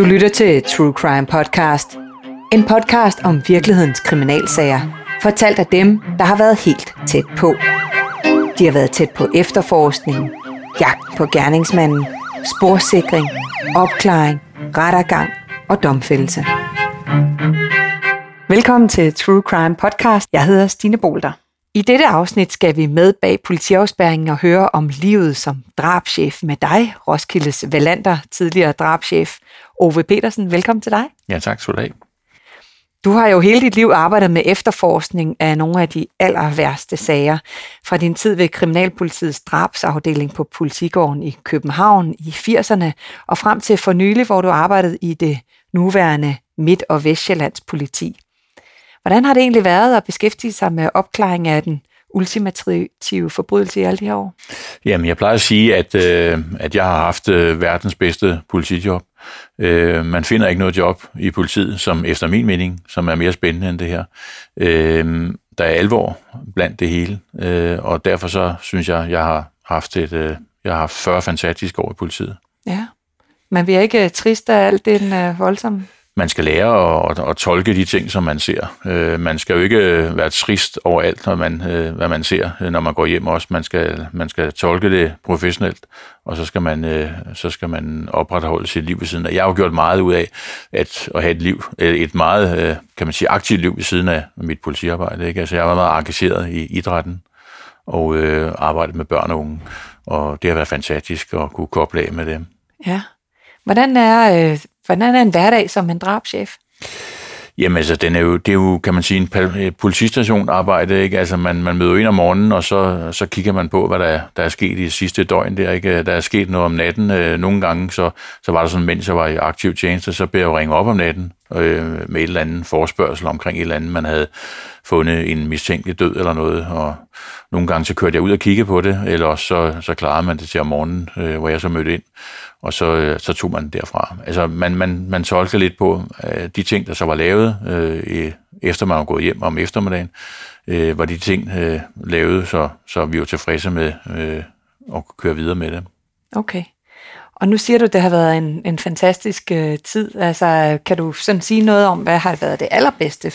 Du lytter til True Crime Podcast. En podcast om virkelighedens kriminalsager. Fortalt af dem, der har været helt tæt på. De har været tæt på efterforskningen, jagt på gerningsmanden, sporsikring, opklaring, rettergang og domfældelse. Velkommen til True Crime Podcast. Jeg hedder Stine Bolter. I dette afsnit skal vi med bag politiafspæringen og høre om livet som drabschef med dig, Roskildes Valander, tidligere drabschef Ove Petersen. Velkommen til dig. Ja, tak skal du have. Du har jo hele dit liv arbejdet med efterforskning af nogle af de aller værste sager. Fra din tid ved Kriminalpolitiets drabsafdeling på Politigården i København i 80'erne og frem til for nylig, hvor du arbejdede i det nuværende Midt- og Vestjyllands politi. Hvordan har det egentlig været at beskæftige sig med opklaring af den ultimative forbrydelse i alle de her år? Jamen, jeg plejer at sige, at, øh, at jeg har haft øh, verdens bedste politijob. Øh, man finder ikke noget job i politiet, som efter min mening, som er mere spændende end det her. Øh, der er alvor blandt det hele, øh, og derfor så synes jeg, jeg har haft et, øh, jeg har haft 40 fantastiske år i politiet. Ja, man bliver ikke trist af alt den øh, voldsomme man skal lære at, at, at tolke de ting, som man ser. Øh, man skal jo ikke øh, være trist over alt, når man, øh, hvad man ser, øh, når man går hjem også. Man skal, man skal tolke det professionelt, og så skal, man, øh, så skal man opretholde sit liv ved siden af. Jeg har jo gjort meget ud af at, at have et liv, øh, et meget, øh, kan man sige, aktivt liv ved siden af mit politiarbejde. Ikke? Altså, jeg var meget engageret i idrætten og øh, arbejdet med børn og unge, og det har været fantastisk at kunne koble af med dem. Ja. Hvordan er øh, Hvordan er en hverdag som en drabschef? Jamen altså, den er jo, det er jo, kan man sige, en politistation arbejde, ikke? Altså, man, man møder ind om morgenen, og så, så kigger man på, hvad der er, der er sket i sidste døgn der, ikke? Der er sket noget om natten. Øh, nogle gange, så, så var der sådan, mens jeg var i aktiv tjeneste, så blev jeg jo ringe op om natten øh, med et eller andet forspørgsel omkring et eller andet, man havde fundet en mistænkelig død eller noget, og nogle gange så kørte jeg ud og kiggede på det, eller også så, så klarede man det til om morgenen, øh, hvor jeg så mødte ind og så, øh, så tog man derfra. Altså, man, man, man tolker lidt på øh, de ting, der så var lavet, øh, efter man var gået hjem om eftermiddagen, øh, var de ting øh, lavet, så, så vi var tilfredse med øh, at køre videre med det. Okay. Og nu siger du, at det har været en, en fantastisk øh, tid. Altså, kan du sådan sige noget om, hvad har været det allerbedste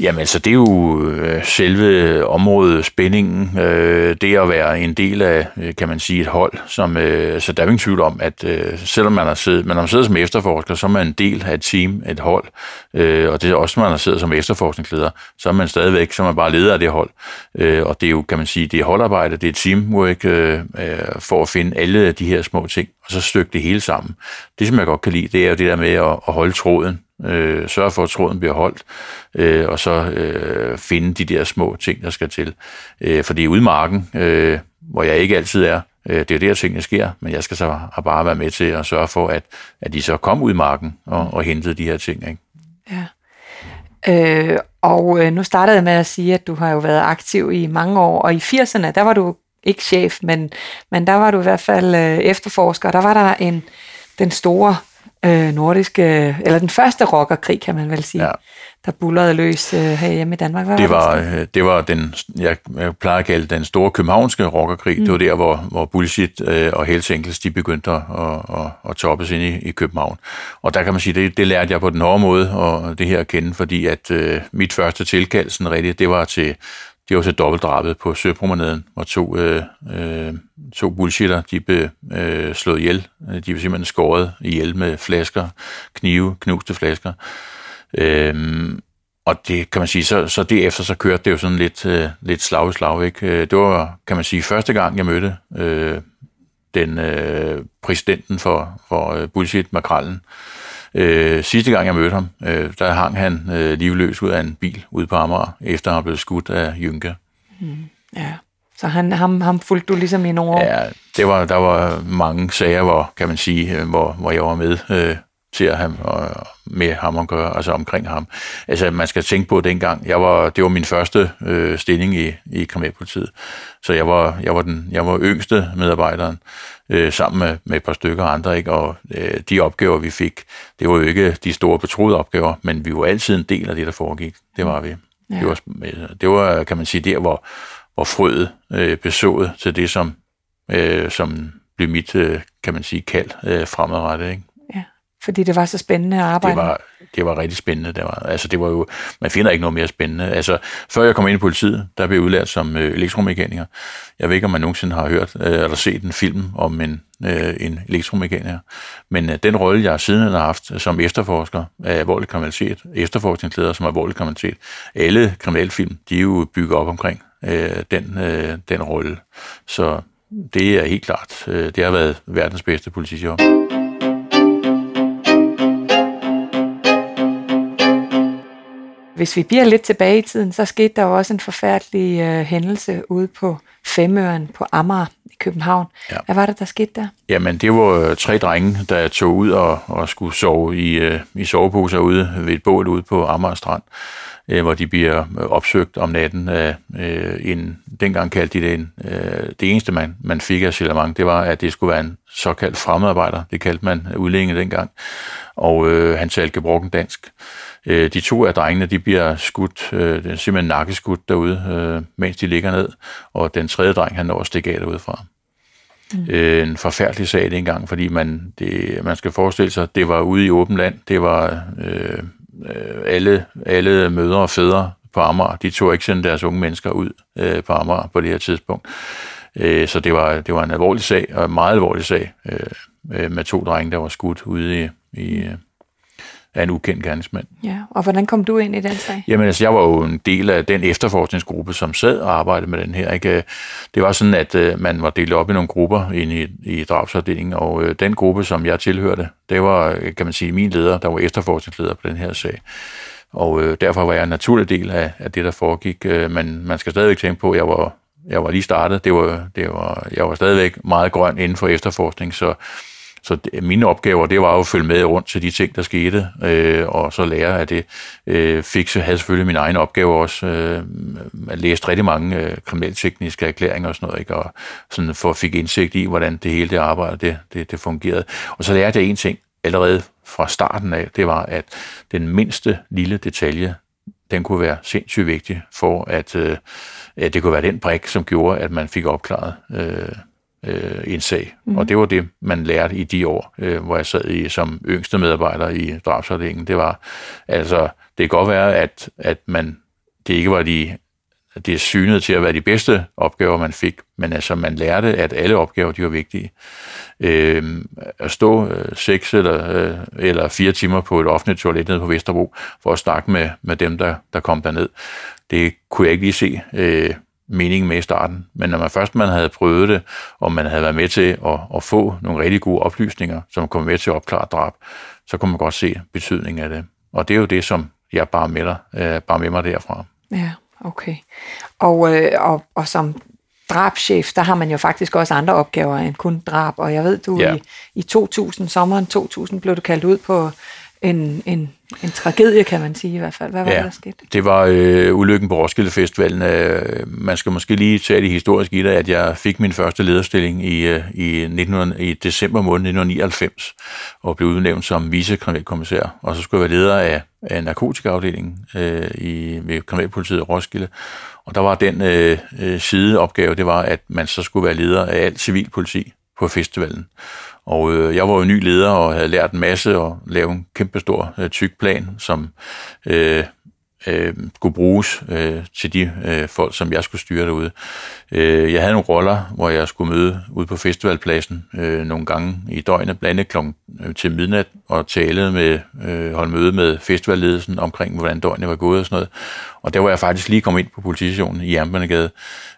Jamen altså, det er jo øh, selve området, spændingen, øh, det at være en del af, øh, kan man sige, et hold, som, øh, så der er jo ingen tvivl om, at øh, selvom man har, siddet, man har siddet som efterforsker, så er man en del af et team, et hold, øh, og det er også, man har siddet som efterforskningsleder, så er man stadigvæk, så er man bare leder af det hold, øh, og det er jo, kan man sige, det er holdarbejde, det er teamwork, øh, øh for at finde alle de her små ting, og så stykke det hele sammen. Det, som jeg godt kan lide, det er jo det der med at, at holde tråden, øh, sørge for, at tråden bliver holdt, øh, og så øh, finde de der små ting, der skal til. Øh, for det er udmarken, øh, hvor jeg ikke altid er. Øh, det er der, tingene sker, men jeg skal så bare være med til at sørge for, at, at de så kom ud i marken og, og hentede de her ting. Ikke? Ja. Øh, og øh, nu startede jeg med at sige, at du har jo været aktiv i mange år, og i 80'erne, der var du ikke chef, men, men der var du i hvert fald øh, efterforsker, der var der en, den store øh, nordiske, eller den første rockerkrig, kan man vel sige, ja. der bullerede løs øh, herhjemme i Danmark. Hvad det, var, det, øh, det var den, jeg, jeg plejer at kalde den store københavnske rockerkrig. Mm. Det var der, hvor, hvor bullshit øh, og Hells Angels, de begyndte at, at, at, at toppes ind i, i København. Og der kan man sige, det, det lærte jeg på den hårde måde, og det her at kende, fordi at øh, mit første tilkald, sådan rigtigt, det var til det var så dobbeltdrabet på Søpromenaden, hvor to, øh, øh, to bullshitter, de blev øh, slået ihjel. Øh, de blev simpelthen skåret ihjel med flasker, knive, knuste flasker. Øh, og det kan man sige, så, så derefter så kørte det jo sådan lidt, øh, lidt slag i slag. Ikke? Øh, det var, kan man sige, første gang, jeg mødte øh, den øh, præsidenten for, for øh, bullshit-makrallen. Øh, sidste gang jeg mødte ham, øh, der hang han øh, livløs ud af en bil ude på Amager, efter han blev skudt af Jynke. Mm, ja. Så han, ham, ham fulgte du ligesom i nogle år? Ja, det var, der var mange sager, hvor, kan man sige, øh, hvor, hvor jeg var med øh, at ham, og med ham at gøre, altså omkring ham. Altså, man skal tænke på, at dengang, jeg var, det var min første øh, stilling i, i kriminalpolitiet, så jeg var, jeg var, den, jeg var yngste medarbejderen, øh, sammen med, med et par stykker andre, ikke? og øh, de opgaver, vi fik, det var jo ikke de store betroede opgaver, men vi var altid en del af det, der foregik. Det var vi. Ja. Det, var, det var, kan man sige, der, hvor, hvor frøet øh, besået til det, som, øh, som blev mit, øh, kan man sige, kald øh, fremadrettet. Ikke? Fordi det var så spændende at arbejde det var, det var rigtig spændende. Det var, altså det var jo, man finder ikke noget mere spændende. Altså, før jeg kom ind i politiet, der blev jeg udlært som øh, elektromekaniker. Jeg ved ikke, om man nogensinde har hørt øh, eller set en film om en, øh, en elektromekaniker. Men øh, den rolle, jeg siden har haft som efterforsker af alvorlig kriminalitet, efterforskningsleder som alvorlig kriminalitet, alle kriminalfilm, de er jo bygget op omkring øh, den, øh, den rolle. Så det er helt klart. Øh, det har været verdens bedste politijob. Hvis vi bliver lidt tilbage i tiden, så skete der jo også en forfærdelig øh, hændelse ude på Femøren på Amager i København. Ja. Hvad var det, der skete der? Jamen, det var øh, tre drenge, der tog ud og, og skulle sove i, øh, i soveposer ude ved et bål ude på Amager Strand, øh, hvor de bliver opsøgt om natten af øh, en, dengang kaldte de det en, øh, det eneste, man, man fik af Silamang, det var, at det skulle være en såkaldt fremmedarbejder. Det kaldte man udlændinge dengang. Og øh, han talte gebrokken dansk. Øh, de to af drengene, de bliver skudt, øh, det er simpelthen nakkeskudt derude, øh, mens de ligger ned, og den tredje dreng, han når at stikke af derudefra. Mm. Øh, en forfærdelig sag det engang, fordi man, det, man skal forestille sig, at det var ude i åbent land, det var øh, øh, alle, alle mødre og fædre på Amager, de tog ikke sende deres unge mennesker ud øh, på Amager på det her tidspunkt. Øh, så det var, det var en alvorlig sag, og en meget alvorlig sag, øh, med to drenge, der var skudt ude i, i, af en ukendt gerningsmand. Ja, og hvordan kom du ind i den sag? Jamen altså, jeg var jo en del af den efterforskningsgruppe, som sad og arbejdede med den her. Ikke? Det var sådan, at uh, man var delt op i nogle grupper inde i, i drabsafdelingen, og uh, den gruppe, som jeg tilhørte, det var, kan man sige, min leder, der var efterforskningsleder på den her sag. Og uh, derfor var jeg en naturlig del af, af det, der foregik. Uh, men man skal stadigvæk tænke på, at jeg var, jeg var lige startet. Det var, det var, jeg var stadigvæk meget grøn inden for efterforskning, så så det, mine opgaver, det var jo at følge med rundt til de ting, der skete, øh, og så lære af det. Øh, Fikse havde selvfølgelig min egen opgave også. Øh, man læste rigtig mange øh, kriminaltekniske erklæringer og sådan noget, ikke? og sådan for fik indsigt i, hvordan det hele det arbejde, det, det, det fungerede. Og så lærte jeg en ting allerede fra starten af, det var, at den mindste lille detalje, den kunne være sindssygt vigtig for, at, øh, at det kunne være den brik, som gjorde, at man fik opklaret øh, øh, en sag. Mm. Og det var det, man lærte i de år, øh, hvor jeg sad i som yngste medarbejder i drabsafdelingen. Det var, altså, det kan godt være, at, at man, det ikke var de, det synet til at være de bedste opgaver, man fik, men altså, man lærte, at alle opgaver, de var vigtige. Øh, at stå øh, seks eller, øh, eller fire timer på et offentligt toilet nede på Vesterbro, for at snakke med, med dem, der, der kom derned, det kunne jeg ikke lige se øh, mening med i starten. Men når man først man havde prøvet det, og man havde været med til at, at få nogle rigtig gode oplysninger, som kom med til at opklare drab, så kunne man godt se betydningen af det. Og det er jo det, som jeg bare med, dig, øh, bare med mig derfra. Ja, okay. Og, øh, og, og som drabschef, der har man jo faktisk også andre opgaver end kun drab, og jeg ved, du ja. i, i 2000, sommeren 2000, blev du kaldt ud på en, en, en tragedie, kan man sige i hvert fald. Hvad var ja, det, der skete? Det var øh, ulykken på Roskilde Festivalen. Øh, man skal måske lige tage det historiske i det, at jeg fik min første lederstilling i, øh, i, 1900, i december måned 1999, og blev udnævnt som vicekriminalkommissær. Og så skulle jeg være leder af, af narkotikaafdelingen øh, i, ved Kriminalpolitiet i Roskilde. Og der var den øh, øh, sideopgave, det var, at man så skulle være leder af alt civilpoliti på festivalen. Og øh, jeg var jo ny leder og havde lært en masse og lave en kæmpe stor øh, tyk plan, som øh, øh, skulle bruges øh, til de øh, folk, som jeg skulle styre derude. Øh, jeg havde nogle roller, hvor jeg skulle møde ude på festivalpladsen øh, nogle gange i døgnet, blandt kl. Øh, til midnat, og tale med, øh, holde møde med festivalledelsen omkring, hvordan døgnet var gået og sådan noget. Og der var jeg faktisk lige kommet ind på politistationen i Jernbanegade,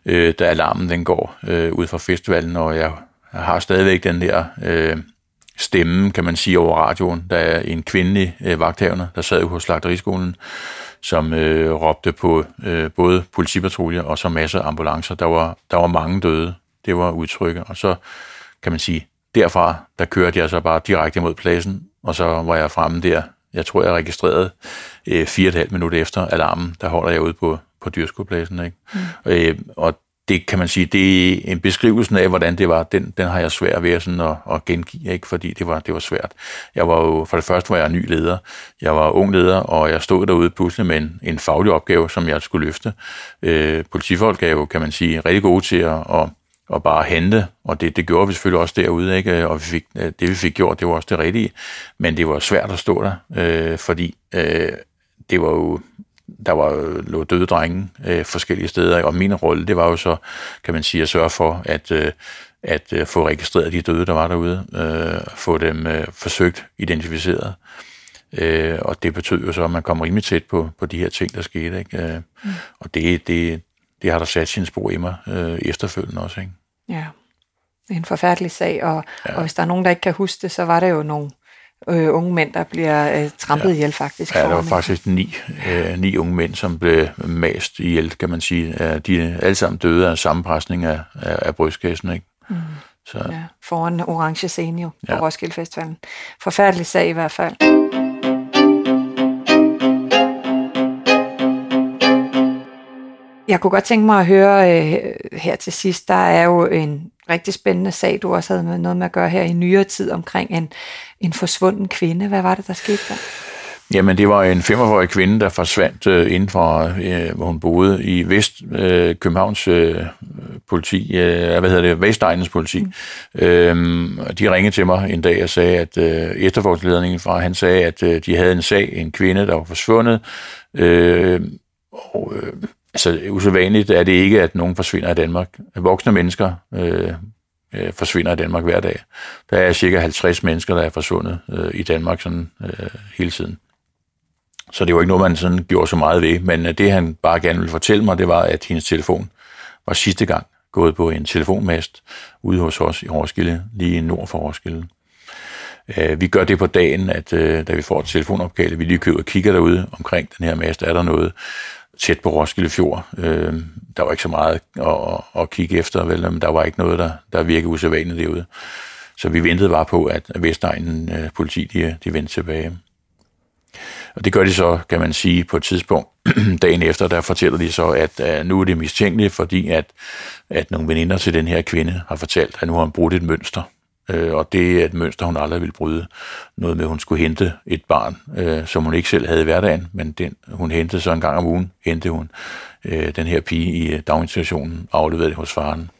øh, da alarmen den går øh, ud fra festivalen, og jeg har stadigvæk den der øh, stemme, kan man sige, over radioen. Der er en kvindelig øh, vagthavende, der sad på slagteriskolen, som øh, råbte på øh, både politipatruljer og så masser af ambulancer. Der var, der var mange døde. Det var udtrykket. Og så kan man sige, derfra, der kørte jeg så bare direkte mod pladsen, og så var jeg fremme der. Jeg tror, jeg registrerede øh, fire og et halvt minut efter alarmen, der holder jeg ude på, på dyrskuepladsen. Ikke? Mm. Øh, og det kan man sige, det er en beskrivelse af, hvordan det var, den, den har jeg svært ved sådan at, at gengive, ikke? fordi det var, det var svært. Jeg var jo, for det første var jeg ny leder, jeg var ung leder, og jeg stod derude pludselig med en, en faglig opgave, som jeg skulle løfte. Øh, politifolk er jo, kan man sige, rigtig gode til at, at og bare hente, og det, det gjorde vi selvfølgelig også derude, ikke? og vi fik, øh, det vi fik gjort, det var også det rigtige, men det var svært at stå der, øh, fordi øh, det var jo, der var lå døde drenge øh, forskellige steder, og min rolle, det var jo så, kan man sige, at sørge for, at, øh, at øh, få registreret de døde, der var derude, øh, få dem øh, forsøgt identificeret, øh, og det betød jo så, at man kom rimelig tæt på, på de her ting, der skete, ikke? Øh, mm. og det, det, det har der sat sin spor i mig øh, efterfølgende også. Ikke? Ja, det er en forfærdelig sag, og, ja. og hvis der er nogen, der ikke kan huske det, så var det jo nogle øh, unge mænd, der bliver øh, trampet ja. ihjel faktisk. Ja, der var faktisk ni, øh, ni unge mænd, som blev mast ihjel, kan man sige. De er alle sammen døde af sammenpresning af, af, af brystkassen. Ikke? Mm. Så. Ja, foran orange scene jo på ja. Roskilde Festivalen. Forfærdelig sag i hvert fald. Jeg kunne godt tænke mig at høre øh, her til sidst, der er jo en rigtig spændende sag, du også havde med noget med at gøre her i nyere tid omkring en, en forsvunden kvinde. Hvad var det, der skete der? Jamen, det var en 45-årig kvinde, der forsvandt øh, inden for, øh, hvor hun boede i Vest øh, Københavns øh, politi, øh, hvad hedder det, Vestegnens politi. Mm. Øhm, de ringede til mig en dag og sagde, at øh, efterforskningsledningen fra, han sagde, at øh, de havde en sag, en kvinde, der var forsvundet, øh, og øh, Altså, usædvanligt er det ikke, at nogen forsvinder i Danmark. Voksne mennesker øh, øh, forsvinder i Danmark hver dag. Der er cirka 50 mennesker, der er forsvundet øh, i Danmark sådan øh, hele tiden. Så det var ikke noget, man sådan gjorde så meget ved. Men øh, det, han bare gerne ville fortælle mig, det var, at hendes telefon var sidste gang gået på en telefonmast ude hos os i Roskilde, lige nord for Roskilde. Øh, vi gør det på dagen, at øh, da vi får et telefonopkald, vi lige køber og kigger derude omkring den her mast, er der noget tæt på Roskilde Fjord. Øh, der var ikke så meget at, at kigge efter, vel, men der var ikke noget, der, der virkede usædvanligt derude. Så vi ventede bare på, at Vestegnen øh, politi, de, de vendte tilbage. Og det gør de så, kan man sige, på et tidspunkt dagen efter, der fortæller de så, at uh, nu er det mistænkeligt, fordi at, at nogle veninder til den her kvinde har fortalt, at nu har hun brugt et mønster. Øh, og det er et mønster, hun aldrig ville bryde. Noget med, at hun skulle hente et barn, øh, som hun ikke selv havde i hverdagen, men den, hun hentede så en gang om ugen, hentede hun øh, den her pige i øh, daginstitutionen afleverede det hos faren.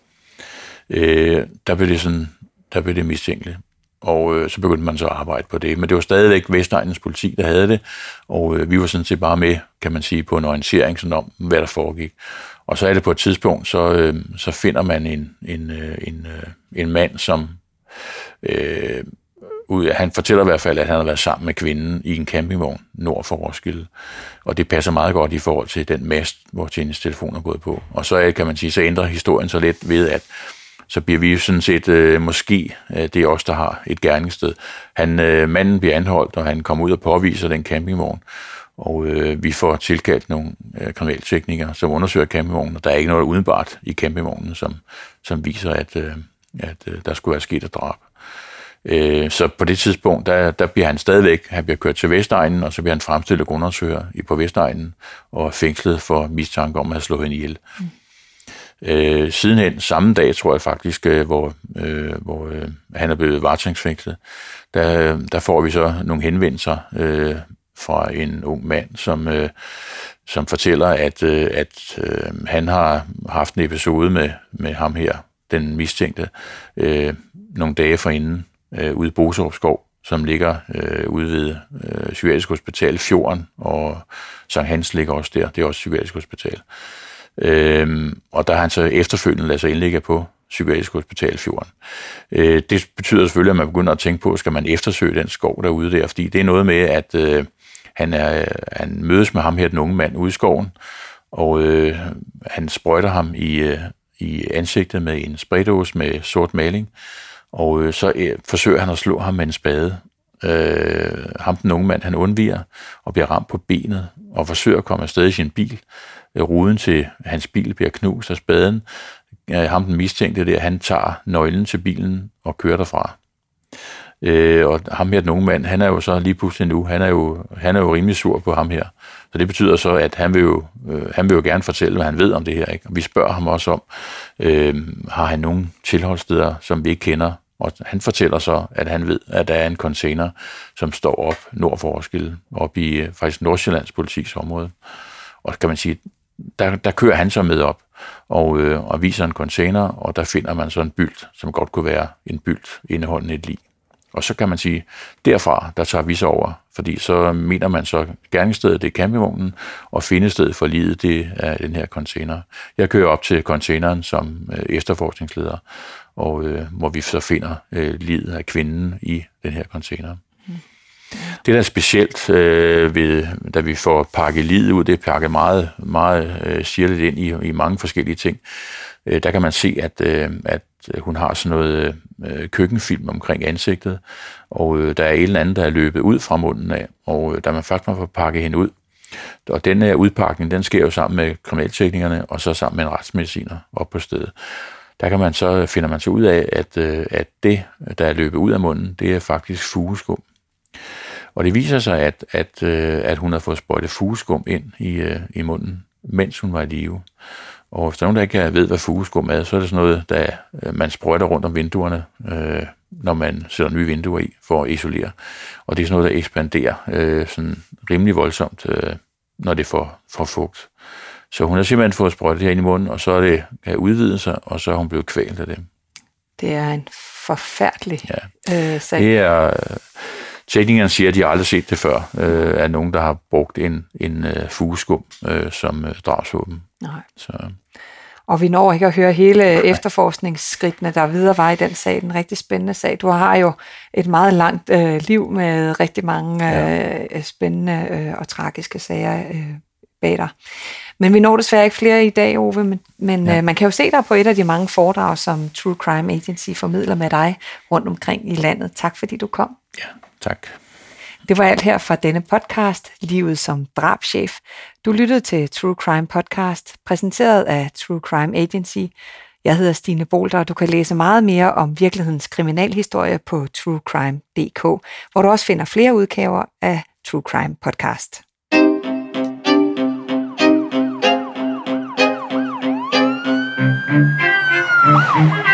Øh, der blev det sådan, der blev det mistænkeligt. Og øh, så begyndte man så at arbejde på det. Men det var stadigvæk Vestegnens politi, der havde det, og øh, vi var sådan set bare med, kan man sige, på en orientering sådan om, hvad der foregik. Og så er det på et tidspunkt, så, øh, så finder man en, en, øh, en, øh, en mand, som Øh, ud, han fortæller i hvert fald, at han har været sammen med kvinden i en campingvogn nord for Roskilde. Og det passer meget godt i forhold til den mast, hvor Tines telefon er gået på. Og så kan man sige, så ændrer historien så lidt ved, at så bliver vi sådan set øh, måske, øh, det er os, der har et gerningssted. Han, øh, manden bliver anholdt, og han kommer ud og påviser den campingvogn. Og øh, vi får tilkaldt nogle øh, kriminalteknikere, som undersøger campingvognen, og der er ikke noget udenbart i campingvognen, som, som viser, at, øh, at øh, der skulle være sket et drab. Øh, så på det tidspunkt, der, der bliver han stadigvæk, han bliver kørt til Vestegnen, og så bliver han fremstillet undersøger i på Vestegnen og fængslet for mistanke om at have slået hende ihjel. Mm. Øh, sidenhen, samme dag tror jeg faktisk, øh, hvor, øh, hvor øh, han er blevet varetægtsfængslet, der, der får vi så nogle henvendelser øh, fra en ung mand, som, øh, som fortæller, at, øh, at øh, han har haft en episode med, med ham her, den mistænkte, øh, nogle dage forinden øh, ude i Boserup Skov, som ligger øh, ude ved øh, Psykiatrisk Hospital Fjorden, og Sankt Hans ligger også der, det er også Psykiatrisk Hospital. Øh, og der har han så efterfølgende ladet sig indlægge på Psykiatrisk Hospital Fjorden. Øh, det betyder selvfølgelig, at man begynder at tænke på, skal man eftersøge den skov derude der, fordi det er noget med, at øh, han, er, han mødes med ham her, den unge mand, ude i skoven, og øh, han sprøjter ham i, øh, i ansigtet med en spraydåse med sort maling, og øh, så øh, forsøger han at slå ham med en spade. Øh, ham, den unge mand, han undviger og bliver ramt på benet og forsøger at komme afsted i sin bil. Øh, ruden til hans bil bliver knust af spaden. Øh, ham, den mistænkte der, han tager nøglen til bilen og kører derfra. Øh, og ham her, den unge mand, han er jo så lige pludselig nu, han er jo, han er jo rimelig sur på ham her. Så det betyder så, at han vil jo, øh, han vil jo gerne fortælle, hvad han ved om det her. Ikke? Og vi spørger ham også om, øh, har han nogle tilholdssteder, som vi ikke kender? Og han fortæller så, at han ved, at der er en container, som står op nord for Roskilde, op i øh, faktisk Nordsjællands politiksområde. Og kan man sige, der, der kører han så med op og, øh, og viser en container, og der finder man så en bylt, som godt kunne være en bylt indeholdende et lig. Og så kan man sige, derfra, der tager vi så over, fordi så mener man så, gerningsstedet det er campingvognen, og findestedet for livet, det er den her container. Jeg kører op til containeren som øh, efterforskningsleder, og øh, hvor vi så finder øh, livet af kvinden i den her container. Mm. Det, der er specielt, øh, ved, da vi får pakket livet ud, det er pakket meget, meget øh, sirligt ind i, i mange forskellige ting. Øh, der kan man se, at, øh, at hun har sådan noget øh, køkkenfilm omkring ansigtet, og øh, der er en eller anden, der er løbet ud fra munden af, og øh, da man faktisk må få pakket hende ud, og den her udpakning, den sker jo sammen med kriminalteknikerne, og så sammen med en retsmediciner op på stedet. Der kan man så, finder man så ud af, at, øh, at det, der er løbet ud af munden, det er faktisk fugeskum. Og det viser sig, at, at, øh, at hun har fået sprøjtet fugeskum ind i, øh, i munden, mens hun var i live. Og hvis der er nogen, der ikke ved, hvad fugeskum er, så er det sådan noget, der øh, man sprøjter rundt om vinduerne, øh, når man sætter nye vinduer i for at isolere. Og det er sådan noget, der ekspanderer øh, sådan rimelig voldsomt, øh, når det får, får fugt. Så hun har simpelthen fået sprøjtet her ind i munden, og så er det kan udvide sig, og så er hun blevet kvalt af det. Det er en forfærdelig ja. øh, sag. Det er... Teknikerne siger, at de har aldrig set det før, øh, af nogen, der har brugt en, en øh, fugeskum øh, som øh, drabsvåben. Nej. Så. Og vi når ikke at høre hele efterforskningsskridtene, der videre var i den sag. En rigtig spændende sag. Du har jo et meget langt øh, liv med rigtig mange øh, spændende øh, og tragiske sager øh, bag dig. Men vi når desværre ikke flere i dag, Ove, men, men ja. øh, man kan jo se dig på et af de mange foredrag, som True Crime Agency formidler med dig rundt omkring i landet. Tak fordi du kom. Ja, tak. Det var alt her fra denne podcast, Livet som drabschef. Du lyttede til True Crime Podcast, præsenteret af True Crime Agency. Jeg hedder Stine Bolter, og du kan læse meget mere om virkelighedens kriminalhistorie på truecrime.dk, hvor du også finder flere udgaver af True Crime Podcast. Mm-hmm.